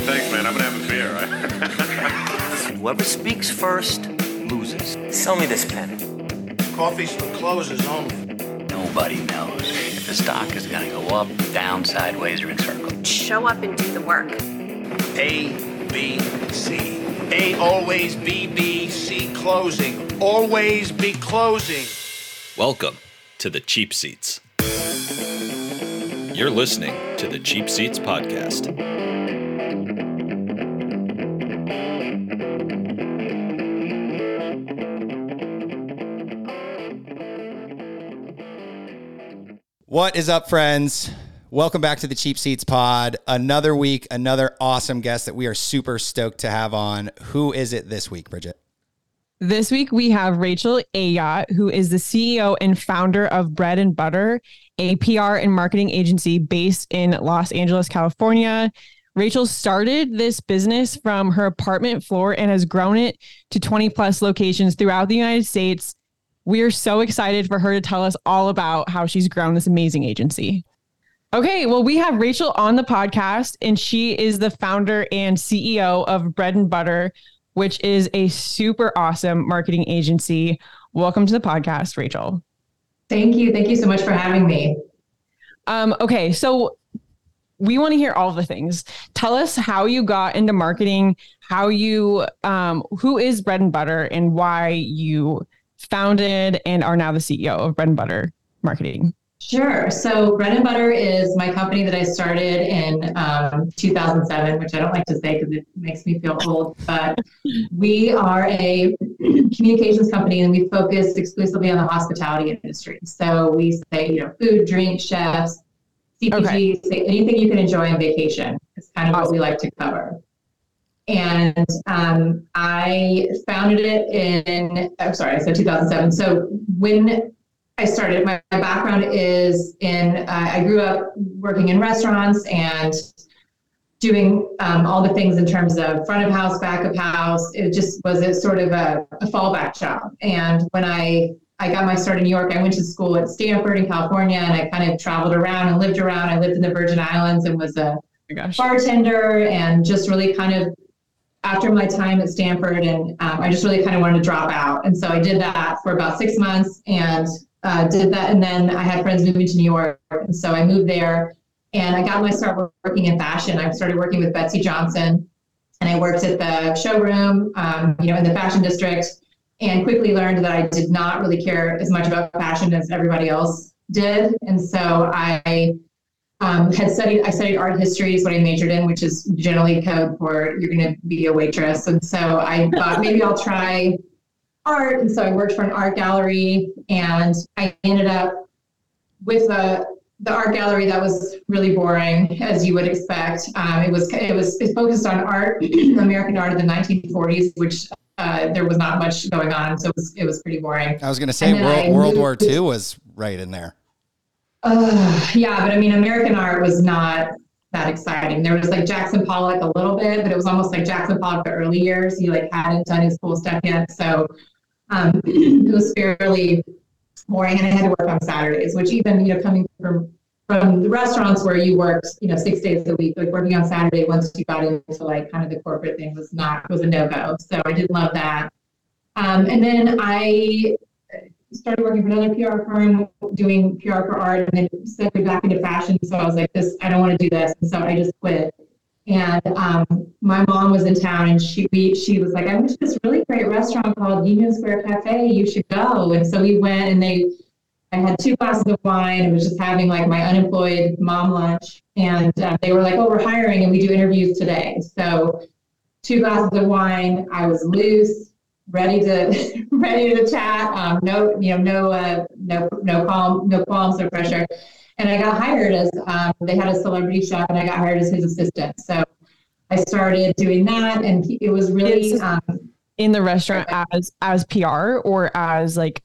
Thanks, man. I'm gonna have a beer. Right? Whoever speaks first loses. Sell me this pen. Coffee's for closers only. Nobody knows if the stock is going to go up, down, sideways, or in circles. Show up and do the work. A, B, C. A always B, B, C closing. Always be closing. Welcome to the Cheap Seats. You're listening to the Cheap Seats Podcast. What is up, friends? Welcome back to the Cheap Seats Pod. Another week, another awesome guest that we are super stoked to have on. Who is it this week, Bridget? This week we have Rachel Ayotte, who is the CEO and founder of Bread and Butter, a PR and marketing agency based in Los Angeles, California. Rachel started this business from her apartment floor and has grown it to 20 plus locations throughout the United States. We are so excited for her to tell us all about how she's grown this amazing agency. Okay, well, we have Rachel on the podcast, and she is the founder and CEO of Bread and Butter, which is a super awesome marketing agency. Welcome to the podcast, Rachel. Thank you. Thank you so much for having me. Um, okay, so we want to hear all the things. Tell us how you got into marketing, how you, um, who is Bread and Butter, and why you founded and are now the CEO of Bread and Butter Marketing. Sure. So, Bread and Butter is my company that I started in um, 2007, which I don't like to say because it makes me feel old. But we are a communications company and we focus exclusively on the hospitality industry. So, we say, you know, food, drink, chefs, CPG, okay. say anything you can enjoy on vacation. is kind of awesome. what we like to cover. And um, I founded it in, I'm sorry, I said 2007. So when I started, my, my background is in, uh, I grew up working in restaurants and doing um, all the things in terms of front of house, back of house. It just was a sort of a, a fallback job. And when I I got my start in New York. I went to school at Stanford in California, and I kind of traveled around and lived around. I lived in the Virgin Islands and was a oh bartender, and just really kind of after my time at Stanford, and um, I just really kind of wanted to drop out. And so I did that for about six months and uh, did that. And then I had friends moving to New York. And so I moved there and I got my start working in fashion. I started working with Betsey Johnson and I worked at the showroom, um, you know, in the fashion district and quickly learned that I did not really care as much about fashion as everybody else did. And so I um, had studied, I studied art history is what I majored in, which is generally code for you're going to be a waitress. And so I thought maybe I'll try art. And so I worked for an art gallery and I ended up with a, the art gallery that was really boring, as you would expect. Um, it was it was it focused on art, American art of the 1940s, which uh, there was not much going on, so it was, it was pretty boring. I was going to say World, World War II was right in there. Uh, yeah, but I mean, American art was not that exciting. There was like Jackson Pollock a little bit, but it was almost like Jackson Pollock the early years. He like hadn't done his cool stuff yet, so um, it was fairly boring. And I had to work on Saturdays, which even you know coming from from the restaurants where you worked, you know, six days a week, like working on Saturday once you got into like kind of the corporate thing was not was a no go. So I didn't love that. Um, and then I started working for another PR firm doing PR for art and then stepped back into fashion. So I was like, this, I don't want to do this. And so I just quit. And um, my mom was in town and she we, she was like, I went to this really great restaurant called Union Square Cafe. You should go. And so we went and they, I had two glasses of wine and was just having like my unemployed mom lunch. And uh, they were like, oh, we're hiring and we do interviews today. So two glasses of wine, I was loose ready to ready to chat. Um, no, you know, no, uh, no, no no qualms or pressure. And I got hired as um, they had a celebrity chef, and I got hired as his assistant. So I started doing that, and it was really um, in the restaurant as as PR or as like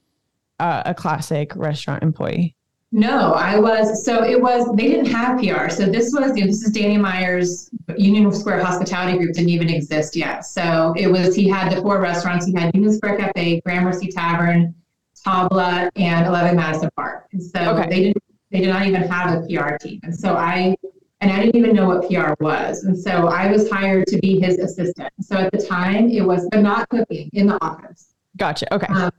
uh, a classic restaurant employee. No, I was so it was they didn't have PR. So this was you know, this is Danny Meyer's Union Square Hospitality Group didn't even exist yet. So it was he had the four restaurants. He had Union Square Cafe, Gramercy Tavern, Tabla, and Eleven Madison Park. And so okay. they didn't they did not even have a PR team. And so I, and I didn't even know what PR was. And so I was hired to be his assistant. So at the time it was, but not cooking in the office. Gotcha. Okay. Um,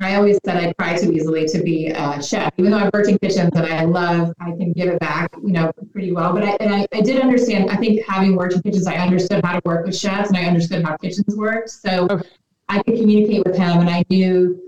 I always said I cry too easily to be a chef, even though I've worked in kitchens and I love, I can give it back, you know, pretty well. But I, and I, I did understand, I think having worked in kitchens, I understood how to work with chefs and I understood how kitchens worked. So Okay. I could communicate with him and I knew,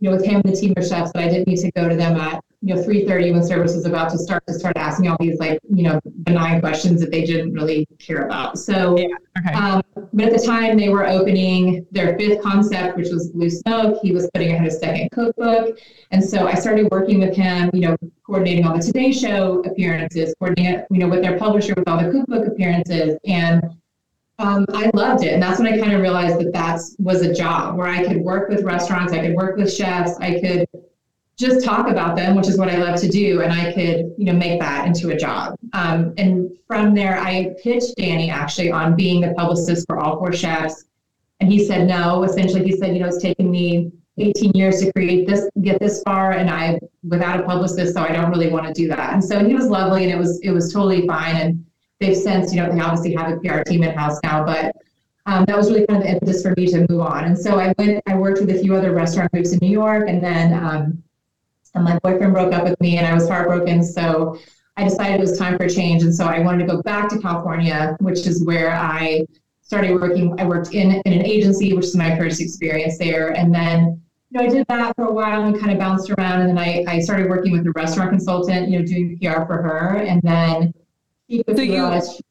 you know, with him and the team of chefs that I didn't need to go to them at, you know, 3.30 when service was about to start to start asking all these like, you know, benign questions that they didn't really care about. So Yeah, okay. um, but at the time, they were opening their fifth concept, which was Blue Smoke. He was putting out his second cookbook. And so I started working with him, you know, coordinating all the Today Show appearances, coordinating, you know, with their publisher with all the cookbook appearances. And um, I loved it. And that's when I kind of realized that that was a job where I could work with restaurants, I could work with chefs, I could just talk about them, which is what I love to do, and I could, you know, make that into a job. Um, and from there, I pitched Danny actually on being the publicist for all four chefs, and he said no. Essentially, he said, you know, it's taken me 18 years to create this, get this far, and I without a publicist, so I don't really want to do that. And so he was lovely, and it was it was totally fine. And they've since, you know, they obviously have a PR team in house now, but um, that was really kind of the impetus for me to move on. And so I went, I worked with a few other restaurant groups in New York, and then um, and my boyfriend broke up with me, and I was heartbroken. So I decided it was time for change, and so I wanted to go back to California, which is where I started working. I worked in in an agency, which is my first experience there, and then. You know, I did that for a while and kind of bounced around, and then I, I started working with a restaurant consultant, you know, doing PR for her, and then he quickly you- realized-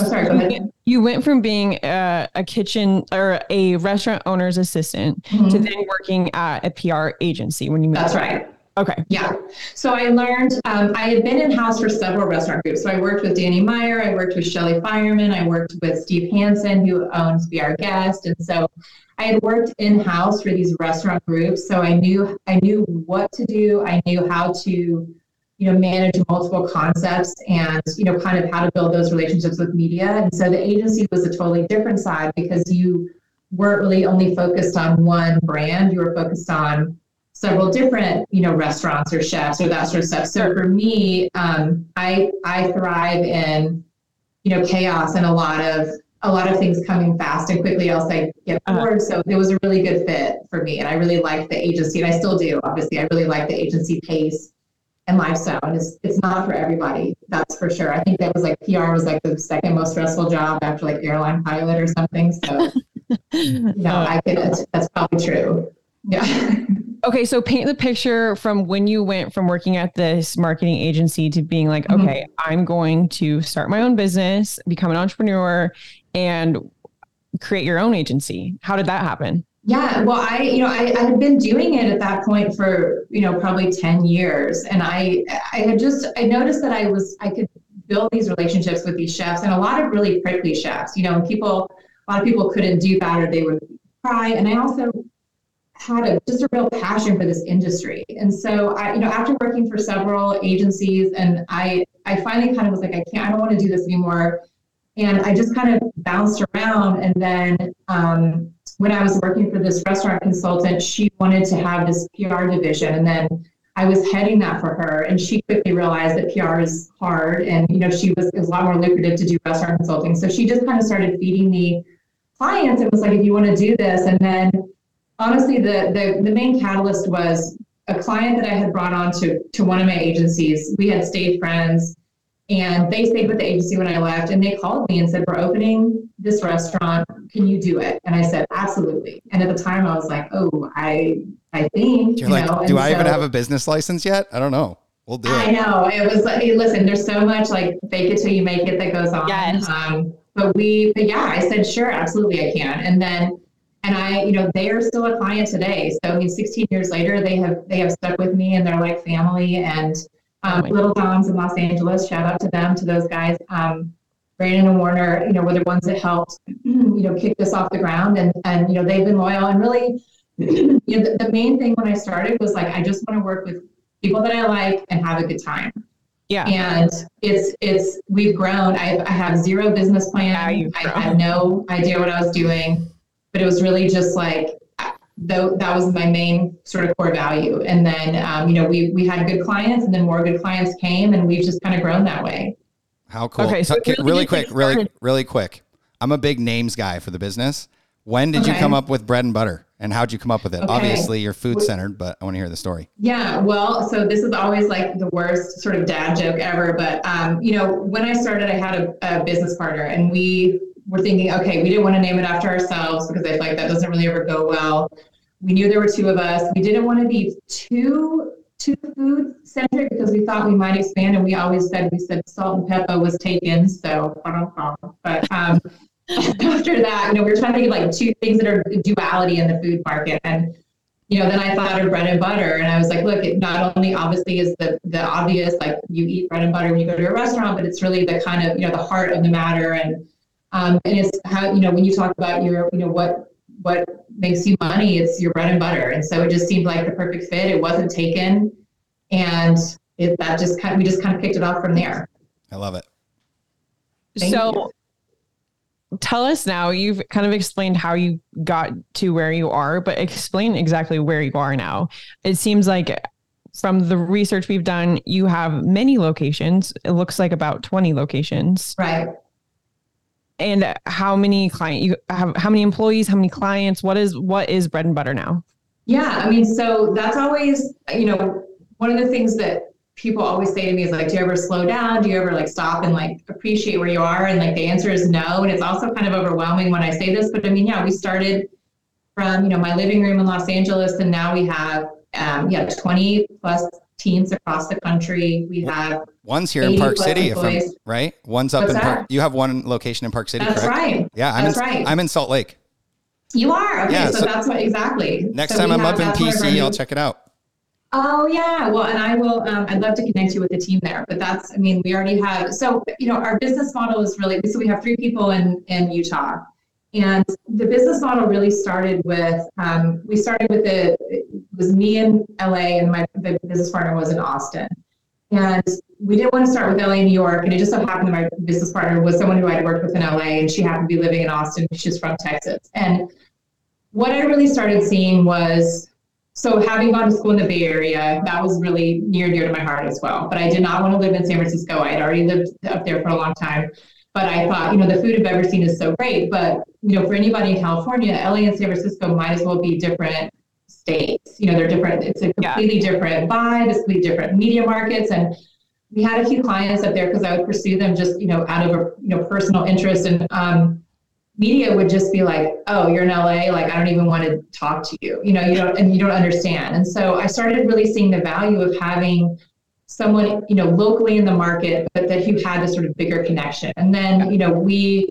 Oh, sorry. You went from being a, a kitchen or a restaurant owner's assistant to Mhm. then working at a PR agency when you moved. That's right. Okay. Yeah. So I learned, um, I had been in house for several restaurant groups. So I worked with Danny Meyer, I worked with Shelly Fireman, I worked with Steve Hanson, who owns B.R. Guest. And so I had worked in house for these restaurant groups. So I knew, I knew what to do. I knew how to, you know, manage multiple concepts and, you know, kind of how to build those relationships with media. And so the agency was a totally different side because you weren't really only focused on one brand. You were focused on several different, you know, restaurants or chefs or that sort of stuff. So for me, um, I I thrive in, you know, chaos and a lot of a lot of things coming fast and quickly, else I get Uh-huh. bored. So it was a really good fit for me, and I really liked the agency, and I still do. Obviously, I really like the agency pace and lifestyle, and it's it's not for everybody. That's for sure. I think that was like PR was like the second most stressful job after like airline pilot or something. So you know, I could. That's probably true. Yeah. Okay, so paint the picture from when you went from working at this marketing agency to being like, Mhm. okay, I'm going to start my own business, become an entrepreneur, and create your own agency. How did that happen? Yeah, well, I, you know, I, I had been doing it at that point for, you know, probably 10 years. And I, I had just, I noticed that I was, I could build these relationships with these chefs and a lot of really prickly chefs, you know, and people, a lot of people couldn't do that or they would cry. And I also had a, just a real passion for this industry. And so I, you know, after working for several agencies and I, I finally kind of was like, I can't, I don't want to do this anymore. And I just kind of bounced around. And then um, when I was working for this restaurant consultant, she wanted to have this PR division. And then I was heading that for her. And she quickly realized that PR is hard. And, you know, she was, it was a lot more lucrative to do restaurant consulting. So she just kind of started feeding me clients It was like, if you want to do this. And then honestly, the, the, the main catalyst was a client that I had brought on to, to one of my agencies. We had stayed friends and they stayed with the agency when I left and they called me and said, we're opening this restaurant. Can you do it? And I said, absolutely. And at the time I was like, oh, I, I think, You're you like, know, do and I even have a business license yet? I don't know. We'll do it. I know it was like, listen, there's so much like fake it till you make it that goes on. Yes. Um, but we, but yeah, I said, sure, absolutely I can. And then, and I, you know, they are still a client today. So I mean, 16 years later, they have, they have stuck with me and they're like family and, um, Oh Little Dom's in Los Angeles, shout out to them, to those guys. Um, Brandon and Warner, you know, were the ones that helped, you know, kick this off the ground and, and, you know, they've been loyal and really, you know, the, the main thing when I started was like, I just want to work with people that I like and have a good time. Yeah. And it's, it's, we've grown. I, I have zero business plan. I had no idea what I was doing, but it was really just like, I, though that was my main sort of core value. And then, um, you know, we we had good clients, and then more good clients came, and we've just kind of grown that way. How cool. Okay, so So, really really quick, really, really quick. I'm a big names guy for the business. When did you come up with bread and butter and how'd you come up with it? Okay. Obviously you're food centered, but I want to hear the story. Yeah, well, so this is always like the worst sort of dad joke ever. But, um, you know, when I started, I had a, a business partner and we were thinking, okay, we didn't want to name it after ourselves because I feel like that doesn't really ever go well. We knew there were two of us. We didn't want to be too too food centric because we thought we might expand and we always said we said salt and pepper was taken so but um after that you know we were trying to think like two things that are duality in the food market and you know then i thought of bread and butter and i was like look it not only obviously is the the obvious like you eat bread and butter when you go to a restaurant but it's really the kind of you know the heart of the matter and um and it's how you know when you talk about your you know what what makes you money it's your bread and butter and so it just seemed like the perfect fit it wasn't taken and it that just kind we just kind of kicked it off from there I love it. Thank so tell us now, you've kind of explained how you got to where you are, but explain exactly where you are now. It seems like from the research we've done, you have many locations. It looks like about 20 locations. right And how many client you have how many employees, how many clients? What is what is bread and butter now? Yeah, I mean, so that's always, you know, one of the things that people always say to me is like, do you ever slow down? Do you ever like stop and like appreciate where you are? And like the answer is no. And it's also kind of overwhelming when I say this, but I mean, yeah, we started from, you know, my living room in Los Angeles and now we have, um, yeah, 20 plus teams across the country. We have, One's here in Park City, if I'm right. One's up What's in Park. You have one location in Park City, that's correct? right. Yeah, I'm That's in right. I'm in Salt Lake. You are. Okay. Yeah, so, so that's what exactly. Next So time I'm up in that's one of our PC, I'll check it out. Oh yeah, well, and I will. Um, I'd love to connect you with the team there. But that's, I mean, we already have. So you know, our business model is really. So we have three people in in Utah, and the business model really started with. Um, we started with the. It was me in LA, and my the business partner was in Austin, and we didn't want to start with LA and New York. And it just so happened that my business partner was someone who I'd worked with in LA, and she happened to be living in Austin. She's from Texas, and what I really started seeing was so having gone to school in the Bay Area, that was really near and dear to my heart as well. But I did not want to live in San Francisco. I had already lived up there for a long time. But I thought, you know, the food of ever seen is so great. But, you know, for anybody in California, LA and San Francisco might as well be different states. You know, they're different. It's a Yeah. completely different vibe. It's completely different media markets. And we had a few clients up there because I would pursue them just, you know, out of a, you know, personal interest. And um, media would just be like, oh, you're in LA, like I don't even want to talk to you. You know, you don't and you don't understand. And so I started really seeing the value of having someone, you know, locally in the market, but that who had this sort of bigger connection. And then, you know, we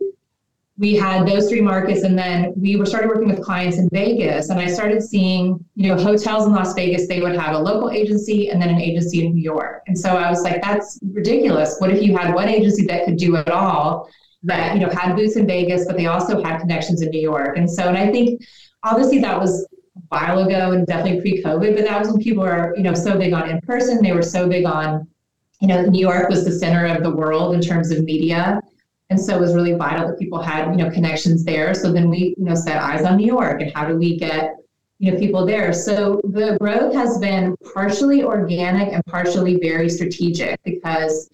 we had those three markets and then we were started working with clients in Vegas and I started seeing, you know, hotels in Las Vegas, they would have a local agency and then an agency in New York. And so I was like, that's ridiculous. What if you had one agency that could do it all? that you know had booths in Vegas, but they also had connections in New York. And so, and I think obviously that was while ago and definitely pre-COVID, but that was when people were you know so big on in person. They were so big on, you know, New York was the center of the world in terms of media. And so it was really vital that people had, you know, connections there. So then we, you know, set eyes on New York and how do we get, you know, people there. So the growth has been partially organic and partially very strategic because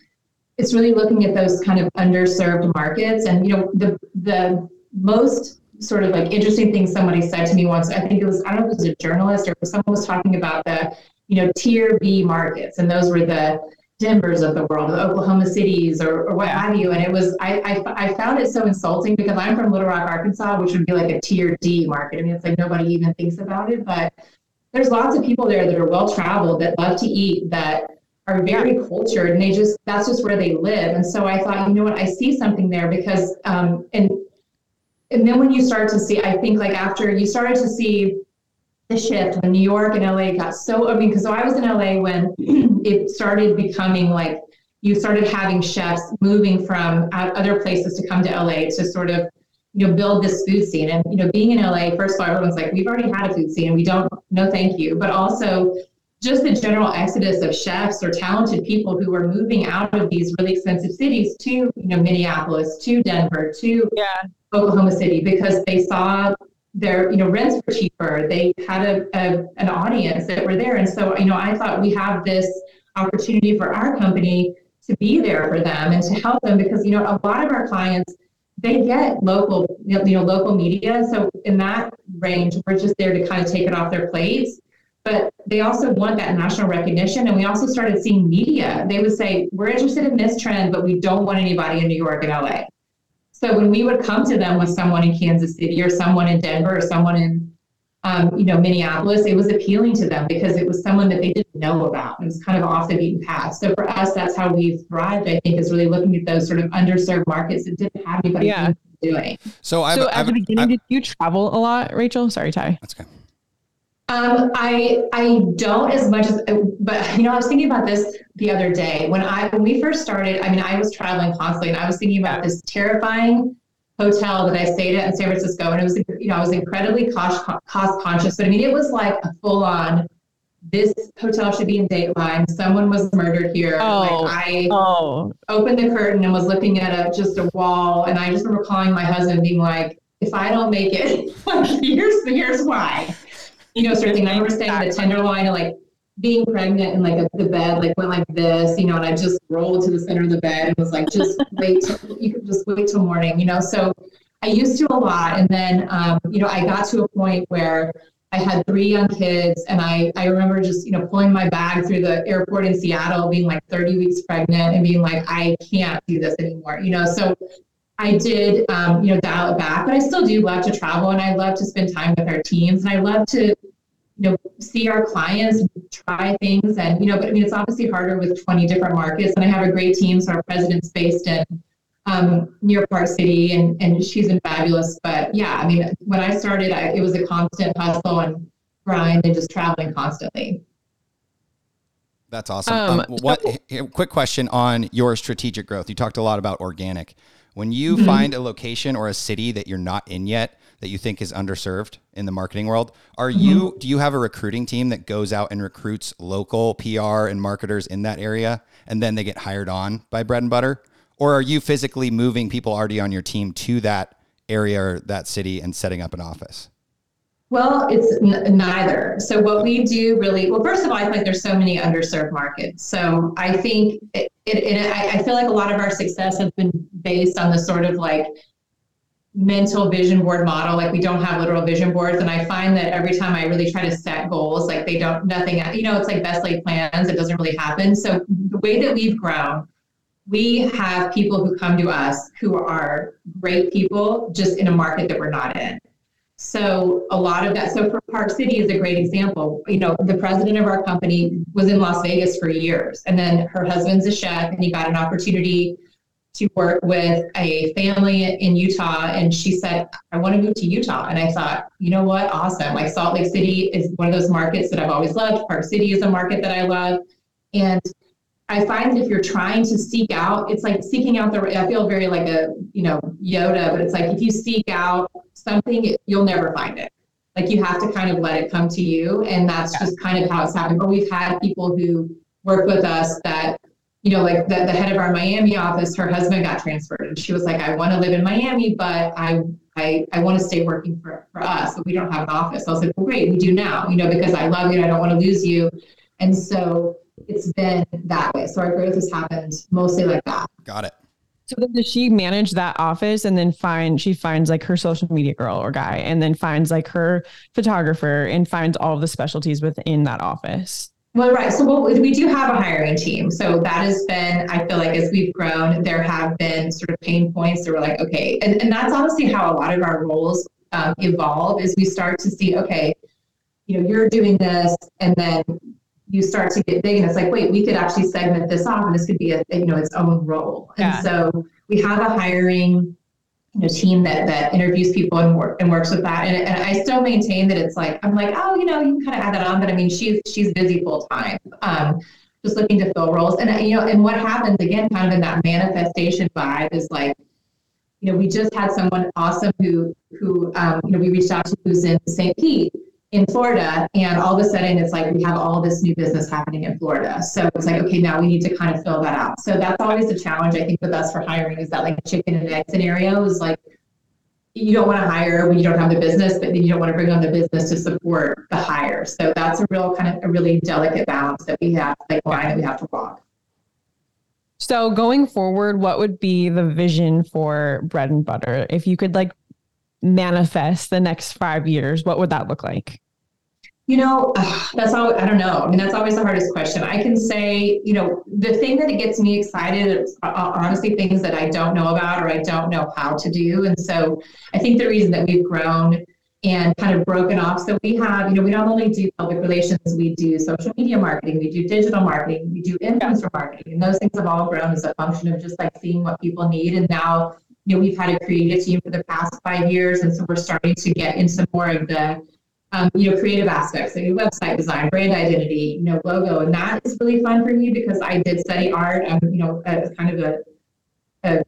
it's really looking at those kind of underserved markets. And you know, the the most sort of like interesting thing somebody said to me once, I think it was, I don't know if it was a journalist or someone was talking about the, you know, tier B markets. And those were the Denvers of the world, the Oklahoma cities or, or what have you. And it was, I, I, I found it so insulting because I'm from Little Rock, Arkansas, which would be like a tier D market. I mean, it's like nobody even thinks about it, but there's lots of people there that are well traveled, that love to eat, that are very cultured and they just that's just where they live and so i thought you know what i see something there because um and and then when you start to see i think like after you started to see the shift when new york and la got so i mean because so i was in la when it started becoming like you started having chefs moving from other places to come to la to sort of you know build this food scene. And you know being in la first of all everyone's like we've already had a food scene. And we don't no thank you. But also just the general exodus of chefs or talented people who were moving out of these really expensive cities to you know Minneapolis, to Denver, to Yeah. Oklahoma City because they saw their you know rents were cheaper. They had a, a an audience that were there, and so you know I thought we have this opportunity for our company to be there for them and to help them because you know a lot of our clients they get local you know local media. So in that range we're just there to kind of take it off their plates. But they also want that national recognition. And we also started seeing media. They would say we're interested in this trend but we don't want anybody in new york and la so when we would come to them with someone in kansas city or someone in denver or someone in um, you know, Minneapolis, it was appealing to them because it was someone that they didn't know about. It was kind of off the beaten path. So for us, that's how we've thrived. I think is really looking at those sort of underserved markets that didn't have anybody Yeah. doing. So, I've, so at I've, the beginning, I've- did you travel a lot, Rachel? Sorry, Ty. that's okay. Um, I I don't as much as, but you know, I was thinking about this the other day when I when we first started. I mean, I was traveling constantly, and I was thinking about this terrifying hotel that I stayed at in San Francisco, and it was you know I was incredibly cost cost conscious, but I mean, it was like a full on. This hotel should be in Dateline. Someone was murdered here. Oh. Like I Oh, opened the curtain and was looking at a just a wall, and I just remember calling my husband, being like, "If I don't make it, like, here's here's why." You know, certain of thing. I remember staying in the Tenderloin and like being pregnant and like the bed like went like this, you know, and I just rolled to the center of the bed and was like, "Just wait, till, you could just wait till morning," you know. So I used to a lot, and then um, you know, I got to a point where. I had three young kids, and I, I remember just you know pulling my bag through the airport in Seattle, being like 30 weeks pregnant, and being like, I can't do this anymore. You know, so I did um, you know dial it back, but I still do love to travel, and I love to spend time with our teams, and I love to you know see our clients try things, and you know, but I mean it's obviously harder with 20 different markets, and I have a great team. So our president's based in um, New York Park City, and and she's been fabulous. But yeah, I mean, when I started, I, it was a constant hustle and grind, and just traveling constantly. That's awesome. Um, Um, what? here, quick question on your strategic growth. You talked a lot about organic. When you Mm-hmm. find a location or a city that you're not in yet that you think is underserved in the marketing world, are Mm-hmm. you do you have a recruiting team that goes out and recruits local PR and marketers in that area and then they get hired on by bread and butter? Or are you physically moving people already on your team to that area or that city and setting up an office? Well, it's n- neither. So what we do really well. First of all, I feel like there's so many underserved markets. So I think it, it, it I, I feel like a lot of our success has been based on the sort of like mental vision board model. Like we don't have literal vision boards, and I find that every time I really try to set goals, like they don't nothing. You know, it's like best laid plans. It doesn't really happen. So the way that we've grown. We have people who come to us who are great people just in a market that we're not in. So a lot of that. So for Park City is a great example. You know, the president of our company was in Las Vegas for years, and then her husband's a chef, and he got an opportunity to work with a family in Utah. And she said, "I want to move to Utah." And I thought, you know what, awesome! Like Salt Lake City is one of those markets that I've always loved. Park City is a market that I love, and I find that if you're trying to seek out, it's like seeking out the. I feel very like a you know Yoda, but it's like if you seek out something, you'll never find it. Like you have to kind of let it come to you, and that's just kind of how it's happened. But we've had people who work with us that, you know, like the, the head of our Miami office, her husband got transferred, and she was like, I want to live in Miami, but I I I want to stay working for for us, but we don't have an office. I was like, well, great, we do now, you know, because I love you, and I don't want to lose you, and so it's been that way. So our growth has happened mostly like that. Got it. So then does she manage that office and then find she finds like her social media girl or guy and then finds like her photographer and finds all the specialties within that office? Well, right. So what, we do have a hiring team. So that has been, I feel like as we've grown, there have been sort of pain points that we're like, okay. And, and that's honestly how a lot of our roles um, evolve is we start to see, okay, you know, you're doing this and then you start to get big and it's like, wait, we could actually segment this off and this could be a, you know, its own role. Yeah. And so we have a hiring you know, team that that interviews people and work and works with that. And, and I still maintain that it's like I'm like, oh, you know, you can kind of add that on, but I mean, she's she's busy full time, um, just looking to fill roles. And you know, and what happens again, kind of in that manifestation vibe is like, you know, we just had someone awesome who who um, you know we reached out to who's in St. Pete in Florida, and all of a sudden it's like we have all this new business happening in Florida. So it's like, okay, now we need to kind of fill that out. So that's always the challenge I think with us for hiring is that like chicken and egg scenario is like you don't want to hire when you don't have the business, but then you don't want to bring on the business to support the hire. So that's a real kind of a really delicate balance that we have, like line that we have to walk. So going forward, what would be the vision for bread and butter? If you could like manifest the next five years, what would that look like? You know, that's all, I don't know. I mean, that's always the hardest question. I can say, you know, the thing that it gets me excited is uh, honestly things that I don't know about or I don't know how to do. And so I think the reason that we've grown and kind of broken off. So we have, you know, we not only do public relations, we do social media marketing, we do digital marketing, we do influencer marketing, and those things have all grown as a function of just like seeing what people need. And now, you know, we've had a creative team for the past five years, and so we're starting to get into more of the um, you know, creative aspects, like website design, brand identity, you know, logo, and that is really fun for me because I did study art. I'm, you know, as kind of a, a,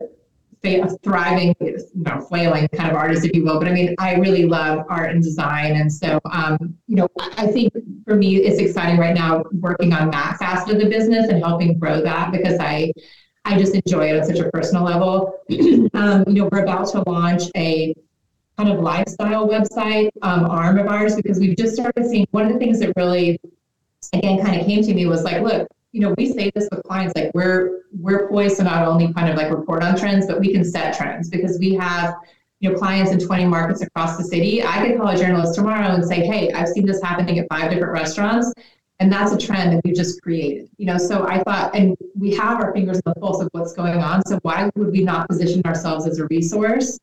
a thriving, you know, flailing kind of artist, if you will. But I mean, I really love art and design, and so, um, you know, I think for me, it's exciting right now working on that facet of the business and helping grow that because I. I just enjoy it on such a personal level. um, you know, we're about to launch a kind of lifestyle website um, arm of ours because we've just started seeing one of the things that really again kind of came to me was like look you know we say this with clients like we're we're poised to not only kind of like report on trends but we can set trends because we have you know clients in 20 markets across the city i could call a journalist tomorrow and say hey i've seen this happening at five different restaurants and that's a trend that we just created you know so i thought and we have our fingers on the pulse of what's going on so why would we not position ourselves as a resource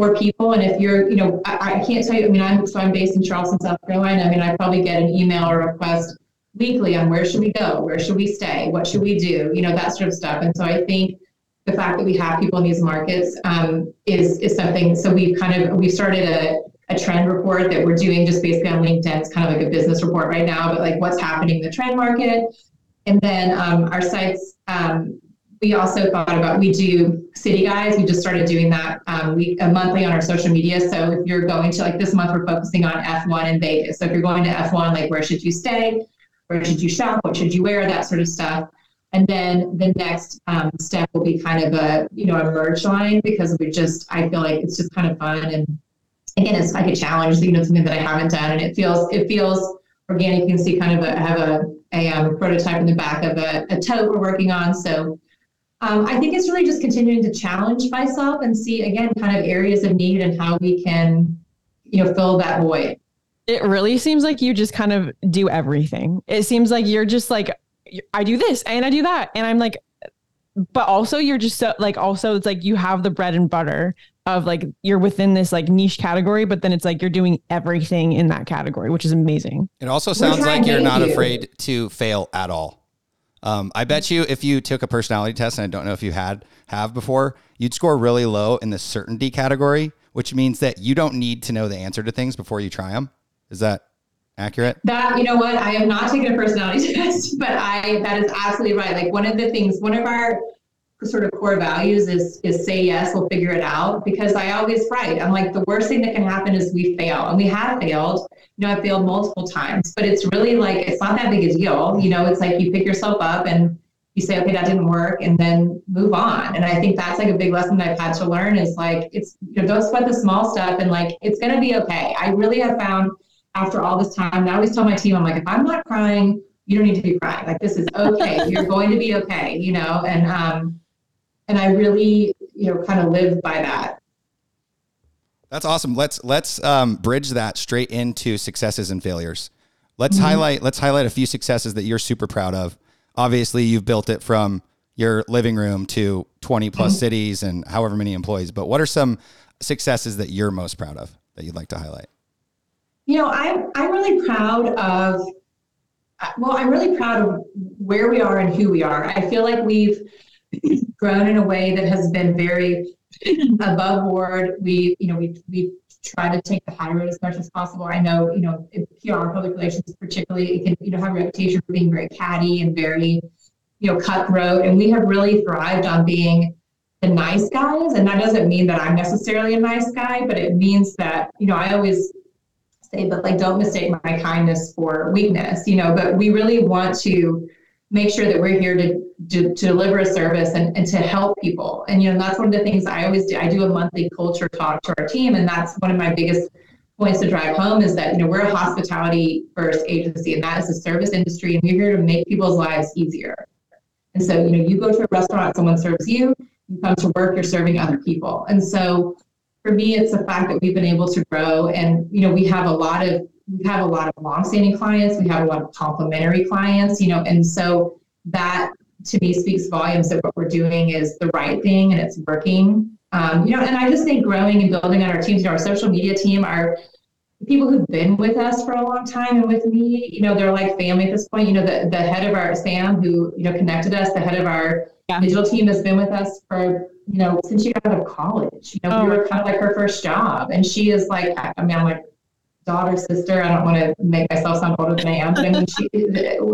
for people. And if you're, you know, I, I, can't tell you, I mean, I'm, so I'm based in Charleston, South Carolina. I mean, I probably get an email or request weekly on where should we go? Where should we stay? What should we do? You know, that sort of stuff. And so I think the fact that we have people in these markets um, is, is something, so we've kind of, we've started a, a trend report that we're doing just basically on LinkedIn. It's kind of like a business report right now, but like what's happening in the trend market. And then um, our sites, um, we also thought about we do city guides. We just started doing that um, uh, monthly on our social media. So if you're going to like this month, we're focusing on F1 in Vegas. So if you're going to F1, like where should you stay? Where should you shop? What should you wear? That sort of stuff. And then the next um, step will be kind of a you know a merch line because we just I feel like it's just kind of fun and again it's like a challenge. You know something that I haven't done and it feels it feels organic. You can see kind of a have a a um, prototype in the back of a, a tote we're working on. So um, I think it's really just continuing to challenge myself and see again kind of areas of need and how we can, you know, fill that void. It really seems like you just kind of do everything. It seems like you're just like I do this and I do that and I'm like but also you're just so like also it's like you have the bread and butter of like you're within this like niche category but then it's like you're doing everything in that category which is amazing. It also sounds like you're not you. afraid to fail at all. Um, I bet you if you took a personality test, and I don't know if you had have before, you'd score really low in the certainty category, which means that you don't need to know the answer to things before you try them. Is that accurate? That you know what I have not taken a personality test, but I that is absolutely right. Like one of the things, one of our sort of core values is is say yes, we'll figure it out. Because I always write, I'm like the worst thing that can happen is we fail, and we have failed. You know, I failed multiple times, but it's really like it's not that big a deal. You know, it's like you pick yourself up and you say, okay, that didn't work, and then move on. And I think that's like a big lesson that I've had to learn is like it's you know don't sweat the small stuff, and like it's gonna be okay. I really have found after all this time, I always tell my team, I'm like, if I'm not crying, you don't need to be crying. Like this is okay. You're going to be okay. You know, and um and I really, you know, kind of live by that. That's awesome. Let's let's um, bridge that straight into successes and failures. Let's mm-hmm. highlight let's highlight a few successes that you're super proud of. Obviously, you've built it from your living room to 20 plus mm-hmm. cities and however many employees. But what are some successes that you're most proud of that you'd like to highlight? You know, I'm I'm really proud of. Well, I'm really proud of where we are and who we are. I feel like we've grown in a way that has been very above board. We, you know, we we try to take the high road as much as possible. I know, you know, PR, public relations, particularly, it can, you know, have a reputation for being very catty and very, you know, cutthroat. And we have really thrived on being the nice guys. And that doesn't mean that I'm necessarily a nice guy, but it means that, you know, I always say that like don't mistake my kindness for weakness, you know, but we really want to make sure that we're here to, to, to deliver a service and, and to help people. And, you know, that's one of the things I always do. I do a monthly culture talk to our team. And that's one of my biggest points to drive home is that, you know, we're a hospitality first agency and that is a service industry and we're here to make people's lives easier. And so, you know, you go to a restaurant, someone serves you, you come to work, you're serving other people. And so for me, it's the fact that we've been able to grow and, you know, we have a lot of we have a lot of longstanding clients. We have a lot of complementary clients, you know, and so that to me speaks volumes that what we're doing is the right thing and it's working. Um, you know, and I just think growing and building on our teams, you know, our social media team are people who've been with us for a long time and with me, you know, they're like family at this point. You know, the, the head of our Sam who, you know, connected us, the head of our yeah. digital team has been with us for, you know, since she got out of college. You know, oh. we were kind of like her first job. And she is like, I mean, I'm like daughter, sister. I don't want to make myself sound older than I am, but I mean, she,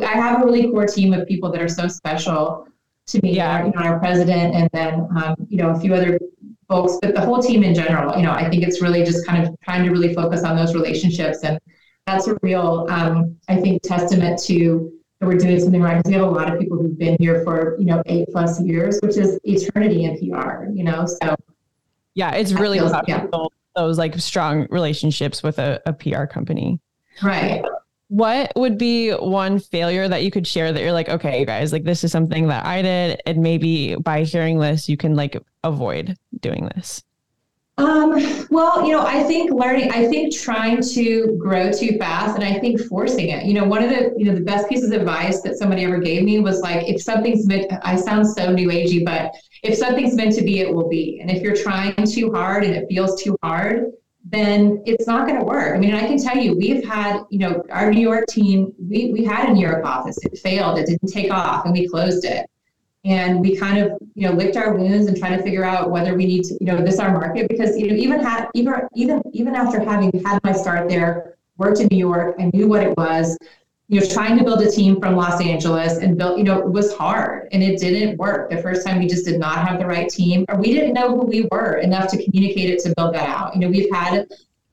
I have a really core team of people that are so special to me. Yeah. Our, you know, our president, and then um, you know a few other folks, but the whole team in general. You know, I think it's really just kind of trying to really focus on those relationships, and that's a real, um, I think, testament to that we're doing something right. Because we have a lot of people who've been here for you know eight plus years, which is eternity in PR. You know, so yeah, it's really yeah those like strong relationships with a, a PR company. Right. What would be one failure that you could share that you're like, okay, you guys, like this is something that I did, and maybe by hearing this, you can like avoid doing this? Um, well, you know, I think learning, I think trying to grow too fast and I think forcing it. You know, one of the, you know, the best pieces of advice that somebody ever gave me was like, if something's I sound so new agey, but if something's meant to be, it will be. And if you're trying too hard and it feels too hard, then it's not going to work. I mean, I can tell you, we've had, you know, our New York team, we, we had a New York office. It failed. It didn't take off and we closed it. And we kind of, you know, licked our wounds and trying to figure out whether we need to, you know, this our market because, you know, even had, even, even, even after having had my start there, worked in New York, I knew what it was you know, trying to build a team from Los Angeles and built, you know, it was hard and it didn't work. The first time we just did not have the right team, or we didn't know who we were enough to communicate it to build that out. You know, we've had a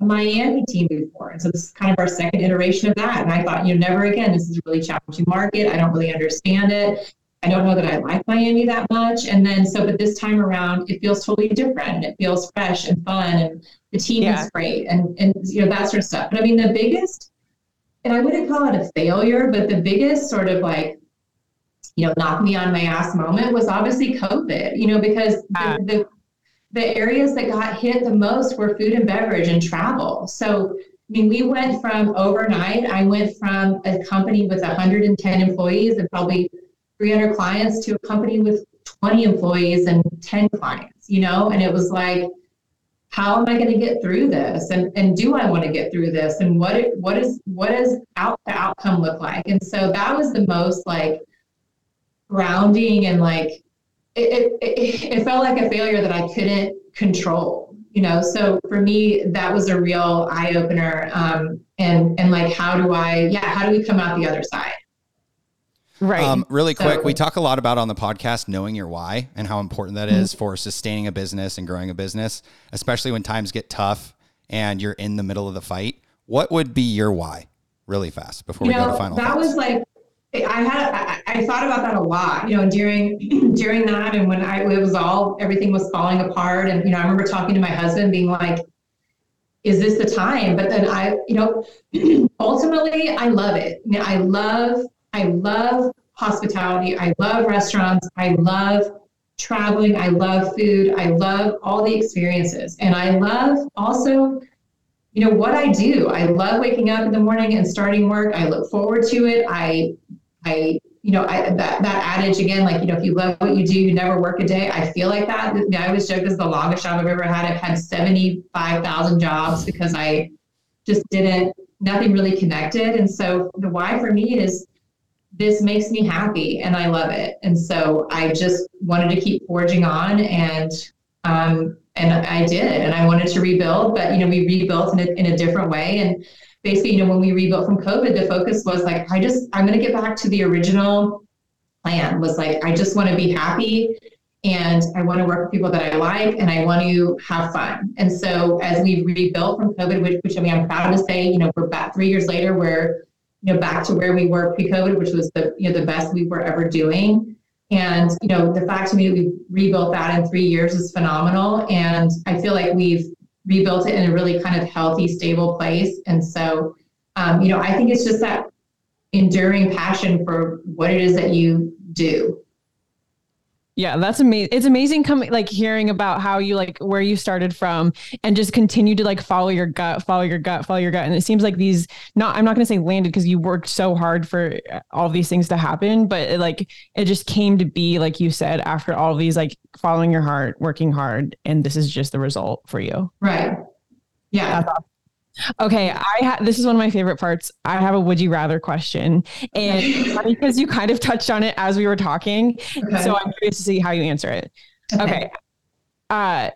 Miami team before. And so this is kind of our second iteration of that. And I thought, you know, never again, this is a really challenging market. I don't really understand it. I don't know that I like Miami that much. And then so, but this time around, it feels totally different. It feels fresh and fun and the team yeah. is great and, and, you know, that sort of stuff. But I mean, the biggest, and I wouldn't call it a failure, but the biggest sort of like, you know, knock me on my ass moment was obviously COVID, you know, because the, the, the areas that got hit the most were food and beverage and travel. So, I mean, we went from overnight, I went from a company with 110 employees and probably 300 clients to a company with 20 employees and 10 clients, you know, and it was like, how am I going to get through this? And and do I want to get through this? And what it, what is what does out the outcome look like? And so that was the most like grounding and like it, it, it felt like a failure that I couldn't control, you know. So for me, that was a real eye opener. Um, and and like, how do I? Yeah, how do we come out the other side? Right. Um, really quick, so, we talk a lot about on the podcast knowing your why and how important that mm-hmm. is for sustaining a business and growing a business, especially when times get tough and you're in the middle of the fight. What would be your why, really fast, before we know, go to final? That thoughts? was like I had I, I, thought about that a lot, you know, during during that and when I it was all everything was falling apart and you know I remember talking to my husband being like is this the time but then I you know ultimately I love it. You know, I love I love hospitality. I love restaurants. I love traveling. I love food. I love all the experiences. And I love also, you know, what I do. I love waking up in the morning and starting work. I look forward to it. I, I, you know, I, that, that adage again, like, you know, if you love what you do, you never work a day. I feel like that. I always joke this is the longest job I've ever had. I've had 75,000 jobs because I just didn't, nothing really connected. And so the why for me is this makes me happy and I love it. And so I just wanted to keep forging on and um, and I did and I wanted to rebuild, but you know, we rebuilt in a, in a different way. And basically, you know, when we rebuilt from COVID, the focus was like, I just, I'm going to get back to the original plan was like, I just want to be happy and I want to work with people that I like and I want to have fun. And so as we rebuilt from COVID, which, which I mean, I'm proud to say, you know, we're back three years later, we're you know, back to where we were pre-COVID, which was the, you know, the best we were ever doing. And, you know, the fact to me that we rebuilt that in three years is phenomenal. And I feel like we've rebuilt it in a really kind of healthy, stable place. And so, um, you know, I think it's just that enduring passion for what it is that you do. Yeah, that's amazing. It's amazing coming like hearing about how you like where you started from and just continue to like follow your gut, follow your gut, follow your gut. And it seems like these not I'm not going to say landed because you worked so hard for uh, all these things to happen, but it, like it just came to be like you said after all these like following your heart, working hard and this is just the result for you. Right. Yeah. Awesome. Okay, I ha- this is one of my favorite parts. I have a would you rather question, and because you kind of touched on it as we were talking, okay. so I'm curious to see how you answer it. Okay. okay. Uh,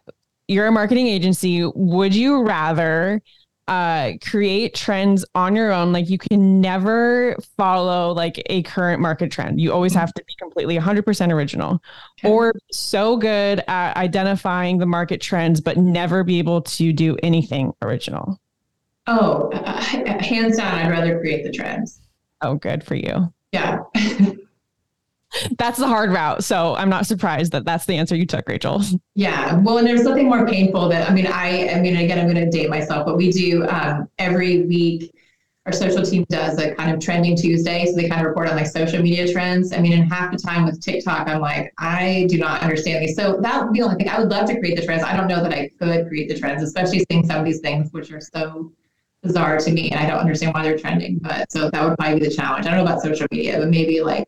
you're a marketing agency. Would you rather uh, create trends on your own? Like you can never follow like a current market trend. You always have to be completely 100% original, okay. or so good at identifying the market trends, but never be able to do anything original. Oh, uh, hands down, I'd rather create the trends. Oh, good for you. Yeah. that's the hard route. So I'm not surprised that that's the answer you took, Rachel. Yeah. Well, and there's nothing more painful that, I mean, I, I mean, again, I'm going to date myself, but we do um, every week, our social team does a kind of trending Tuesday. So they kind of report on like social media trends. I mean, in half the time with TikTok, I'm like, I do not understand these. So that would be the only thing I would love to create the trends. I don't know that I could create the trends, especially seeing some of these things, which are so bizarre to me and I don't understand why they're trending. But so that would probably be the challenge. I don't know about social media, but maybe like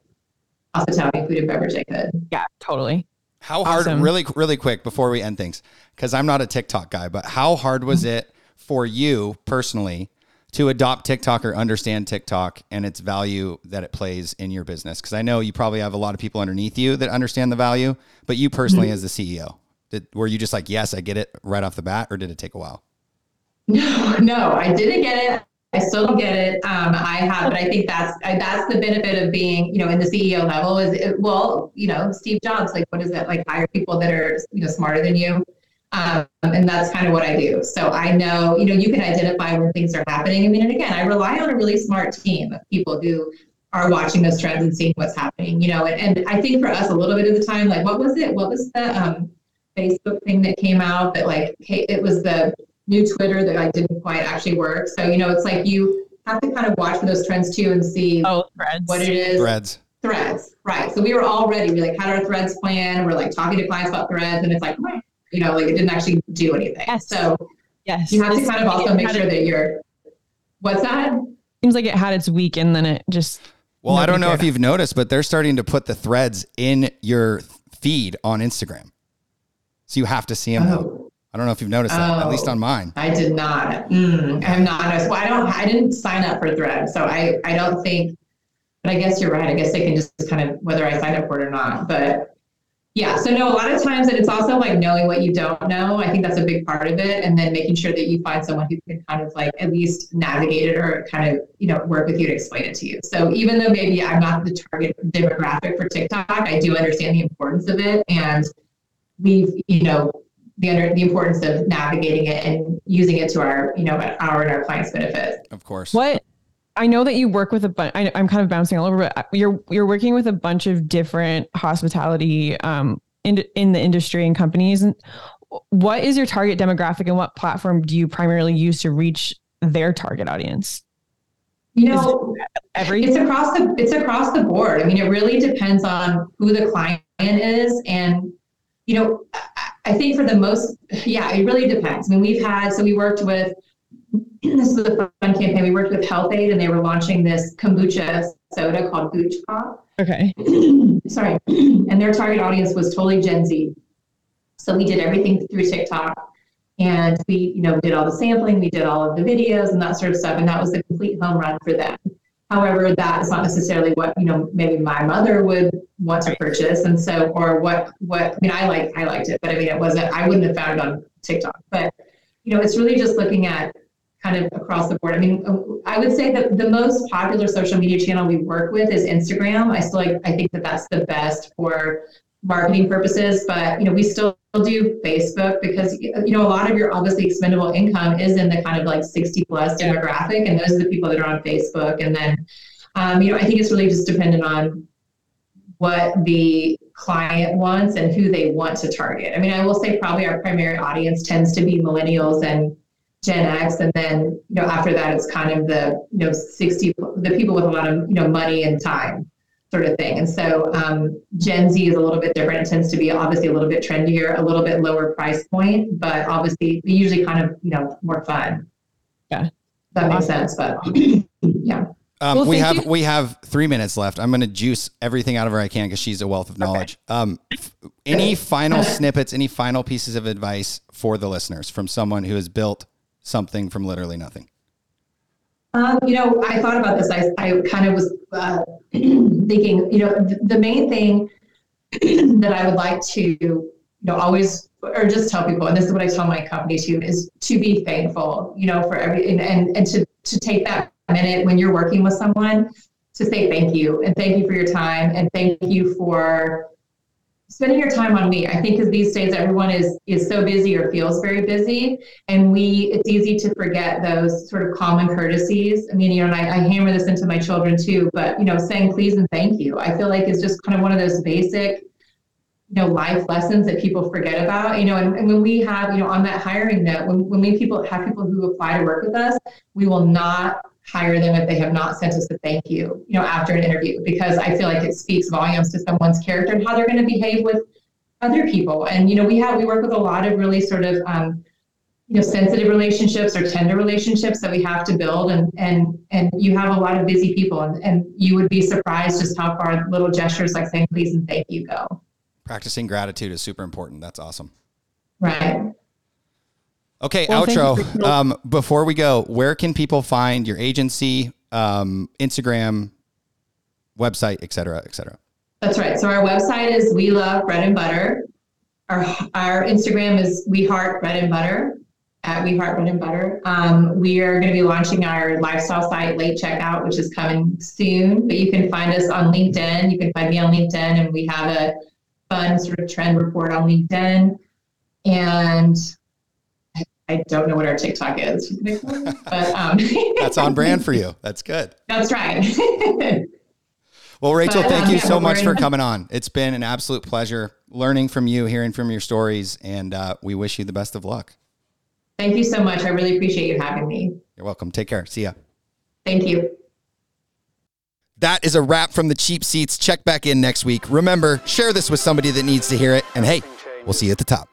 hospitality, food and beverage, I could. Yeah, totally. How hard, awesome. really, really quick before we end things, because I'm not a TikTok guy, but how hard was it for you personally to adopt TikTok or understand TikTok and its value that it plays in your business? Because I know you probably have a lot of people underneath you that understand the value, but you personally, mm-hmm. as the CEO, did, were you just like, yes, I get it right off the bat, or did it take a while? No, no, I didn't get it. I still don't get it. Um, I have, but I think that's that's the benefit of being, you know, in the CEO level. Is it, well, you know, Steve Jobs, like, what is it like? Hire people that are, you know, smarter than you, um, and that's kind of what I do. So I know, you know, you can identify where things are happening. I mean, and again, I rely on a really smart team of people who are watching those trends and seeing what's happening. You know, and, and I think for us, a little bit of the time, like, what was it? What was the um, Facebook thing that came out that like, it was the new Twitter that I didn't quite actually work. So, you know, it's like you have to kind of watch for those trends too and see oh, threads. what it is. Threads. Threads, right. So we were all ready. We like had our threads plan. We're like talking to clients about threads and it's like, you know, like it didn't actually do anything. Yes. So yes, you have to kind of also make sure that you're, what's that? Seems like it had its week and then it just. Well, I don't know if you've noticed, but they're starting to put the threads in your feed on Instagram. So you have to see them. Oh. I don't know if you've noticed that, oh, at least on oh, mine. I did not. Mm, I'm not noticed. Well, I don't. I didn't sign up for Thread, so I. I don't think. But I guess you're right. I guess they can just kind of whether I signed up for it or not. But yeah. So no. A lot of times, and it's also like knowing what you don't know. I think that's a big part of it, and then making sure that you find someone who can kind of like at least navigate it or kind of you know work with you to explain it to you. So even though maybe I'm not the target demographic for TikTok, I do understand the importance of it, and we've you know the under the importance of navigating it and using it to our you know our and our clients benefit of course what I know that you work with a bunch. I'm kind of bouncing all over, but you're you're working with a bunch of different hospitality um, in in the industry and companies. And what is your target demographic, and what platform do you primarily use to reach their target audience? You know, every it's across the it's across the board. I mean, it really depends on who the client is, and you know, I think for the most, yeah, it really depends. I mean, we've had, so we worked with, this is a fun campaign. We worked with Health-Ade and they were launching this kombucha soda called Booch Pop. Okay. Sorry. And their target audience was totally Gen Z. So we did everything through TikTok and we, you know, did all the sampling, we did all of the videos and that sort of stuff. And that was the complete home run for them. However, that is not necessarily what, you know, maybe my mother would want to purchase. And so, or what, what, I mean, I like, I liked it, but I mean, it wasn't, I wouldn't have found it on TikTok, but, you know, it's really just looking at kind of across the board. I mean, uh, I would say that the most popular social media channel we work with is Instagram. I still like, I think that that's the best for marketing purposes, but you know, we still do Facebook because you know a lot of your obviously expendable income is in the kind of like 60 plus demographic, and those are the people that are on Facebook. And then, um, you know, I think it's really just dependent on what the client wants and who they want to target. I mean, I will say probably our primary audience tends to be millennials and Gen X, and then you know after that it's kind of the you know 60 the people with a lot of you know money and time sort of thing. And so um, Gen Z is a little bit different. It tends to be obviously a little bit trendier, a little bit lower price point, but obviously usually kind of you know more fun. Yeah, that makes sense. But yeah. Um, Well, we have you. we have three minutes left. I'm going to juice everything out of her I can because she's a wealth of knowledge. Um, f- any final snippets? Any final pieces of advice for the listeners from someone who has built something from literally nothing? Um, you know, I thought about this. I, I kind of was uh, thinking, you know, th- the main thing that I would like to, you know, always or just tell people, and this is what I tell my company too, is to be thankful, you know, for every and and, and to to take that minute when you're working with someone to say thank you and thank you for your time and thank you for spending your time on me. I think because these days everyone is is so busy or feels very busy, and we it's easy to forget those sort of common courtesies. I mean, you know, and I, I hammer this into my children too, but you know, saying please and thank you, I feel like is just kind of one of those basic you know life lessons that people forget about you know and, and when we have you know on that hiring note when, when we people have people who apply to work with us we will not hire them if they have not sent us a thank you you know after an interview because i feel like it speaks volumes to someone's character and how they're going to behave with other people and you know we have we work with a lot of really sort of um, you know sensitive relationships or tender relationships that we have to build and and and you have a lot of busy people and, and you would be surprised just how far little gestures like saying please and thank you go Practicing gratitude is super important. That's awesome. right Okay, Well, outro. Um, before we go, where can people find your agency, um, Instagram, website, et cetera, et cetera? That's right. So our website is We Love Bread and Butter. Our our Instagram is We Heart Bread and Butter at We Heart Bread and Butter. Um, we are going to be launching our lifestyle site Late Checkout, which is coming soon. But you can find us on LinkedIn. You can find me on LinkedIn, and we have a fun sort of trend report on LinkedIn. And I- don't know what our TikTok is, but um, That's on brand for you. That's good. That's right. Well, Rachel, But, thank um, you yeah, so much for coming on. It's been an absolute pleasure learning from you, hearing from your stories, and uh, we wish you the best of luck. Thank you so much. I really appreciate you having me. You're welcome. Take care. See ya. Thank you. That is a wrap from the cheap seats. Check back in next week. Remember, share this with somebody that needs to hear it. And hey, we'll see you at the top.